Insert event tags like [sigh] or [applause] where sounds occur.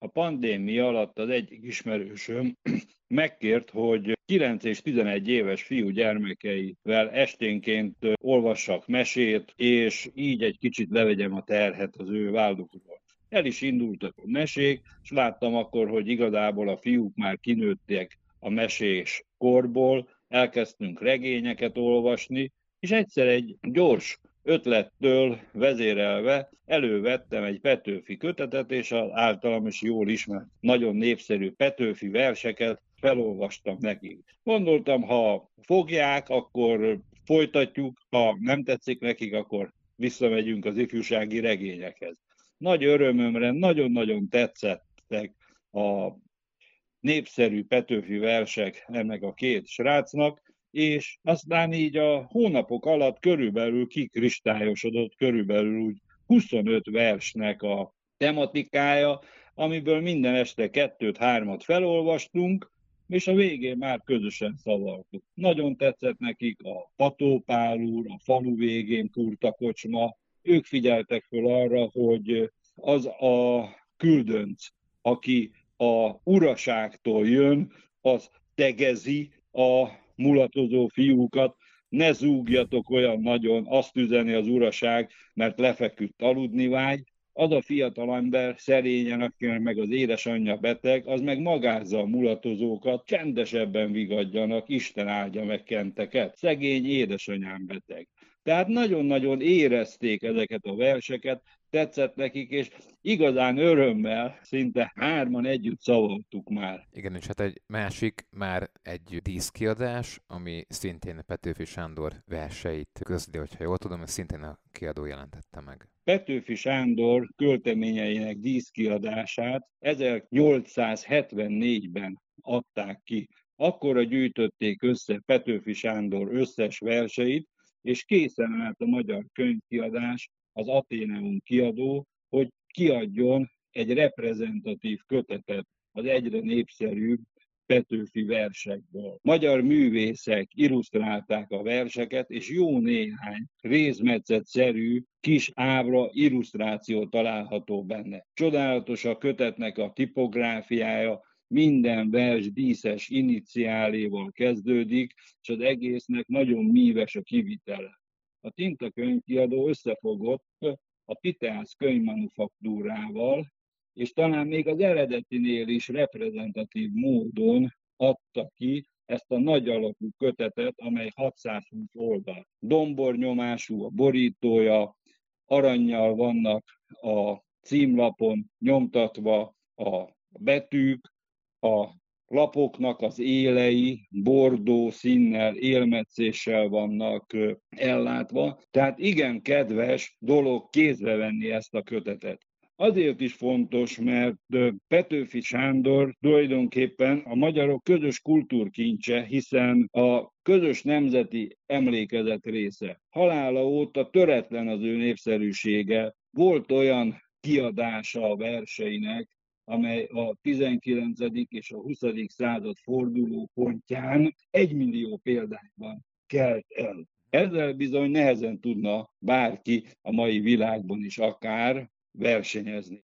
A pandémia alatt az egyik ismerősöm [clears throat] megkért, hogy 9 és 11 éves fiú gyermekeivel esténként olvassak mesét, és így egy kicsit levegyem a terhet az ő vállukról. El is indultak a mesék, és láttam akkor, hogy igazából a fiúk már kinőttek a mesés korból, elkezdtünk regényeket olvasni, és egyszer egy gyors ötlettől vezérelve elővettem egy Petőfi kötetet, és az általam is jól ismert, nagyon népszerű Petőfi verseket felolvastam nekik. Gondoltam, ha fogják, akkor folytatjuk, ha nem tetszik nekik, akkor visszamegyünk az ifjúsági regényekhez. Nagy örömömre nagyon-nagyon tetszettek a népszerű Petőfi versek ennek a két srácnak, és aztán így a hónapok alatt körülbelül kikristályosodott körülbelül úgy 25 versnek a tematikája, amiből minden este kettőt-hármat felolvastunk, és a végén már közösen szavaltuk. Nagyon tetszett nekik a Patópál úr, a falu végén kurta kocsma, ők figyeltek föl arra, hogy az a küldönc, aki a uraságtól jön, az tegezi a mulatozó fiúkat, ne zúgjatok olyan nagyon, azt üzeni az uraság, mert lefeküdt aludni vágy, az a fiatal ember szerényen, akinek meg az édesanyja beteg, az meg magázza a mulatozókat, csendesebben vigadjanak, Isten áldja meg kenteket. Szegény édesanyám beteg. Tehát nagyon-nagyon érezték ezeket a verseket, tetszett nekik, és igazán örömmel szinte hárman együtt szavoltuk már. Igen, és hát egy másik, már egy díszkiadás, ami szintén Petőfi Sándor verseit közli, hogyha jól tudom, ez szintén a kiadó jelentette meg. Petőfi Sándor költeményeinek díszkiadását 1874-ben adták ki. Akkora gyűjtötték össze Petőfi Sándor összes verseit, és készen állt a magyar könyvkiadás, az Ateneum kiadó, hogy kiadjon egy reprezentatív kötetet az egyre népszerűbb Petőfi versekből. Magyar művészek illusztrálták a verseket, és jó néhány rézmetszet-szerű kis ábra illusztráció található benne. Csodálatos a kötetnek a tipográfiája, minden vers díszes iniciáléval kezdődik, és az egésznek nagyon míves a kivitele. A Tinta könyvkiadó összefogott a Piteász könyvmanufaktúrával, és talán még az eredetinél is reprezentatív módon adta ki ezt a nagy alapú kötetet, amely 620 oldal. Dombornyomású a borítója, aranyjal vannak a címlapon nyomtatva a betűk, a lapoknak az élei bordó színnel, élmetszéssel vannak ellátva. Tehát igen kedves dolog kézbe venni ezt a kötetet. Azért is fontos, mert Petőfi Sándor tulajdonképpen a magyarok közös kultúrkincse, hiszen a közös nemzeti emlékezet része. Halála óta töretlen az ő népszerűsége. Volt olyan kiadása a verseinek, amely a 19. és a 20. század forduló pontján egymillió példányban kelt el. Ezzel bizony nehezen tudna bárki a mai világban is akár versenyezni.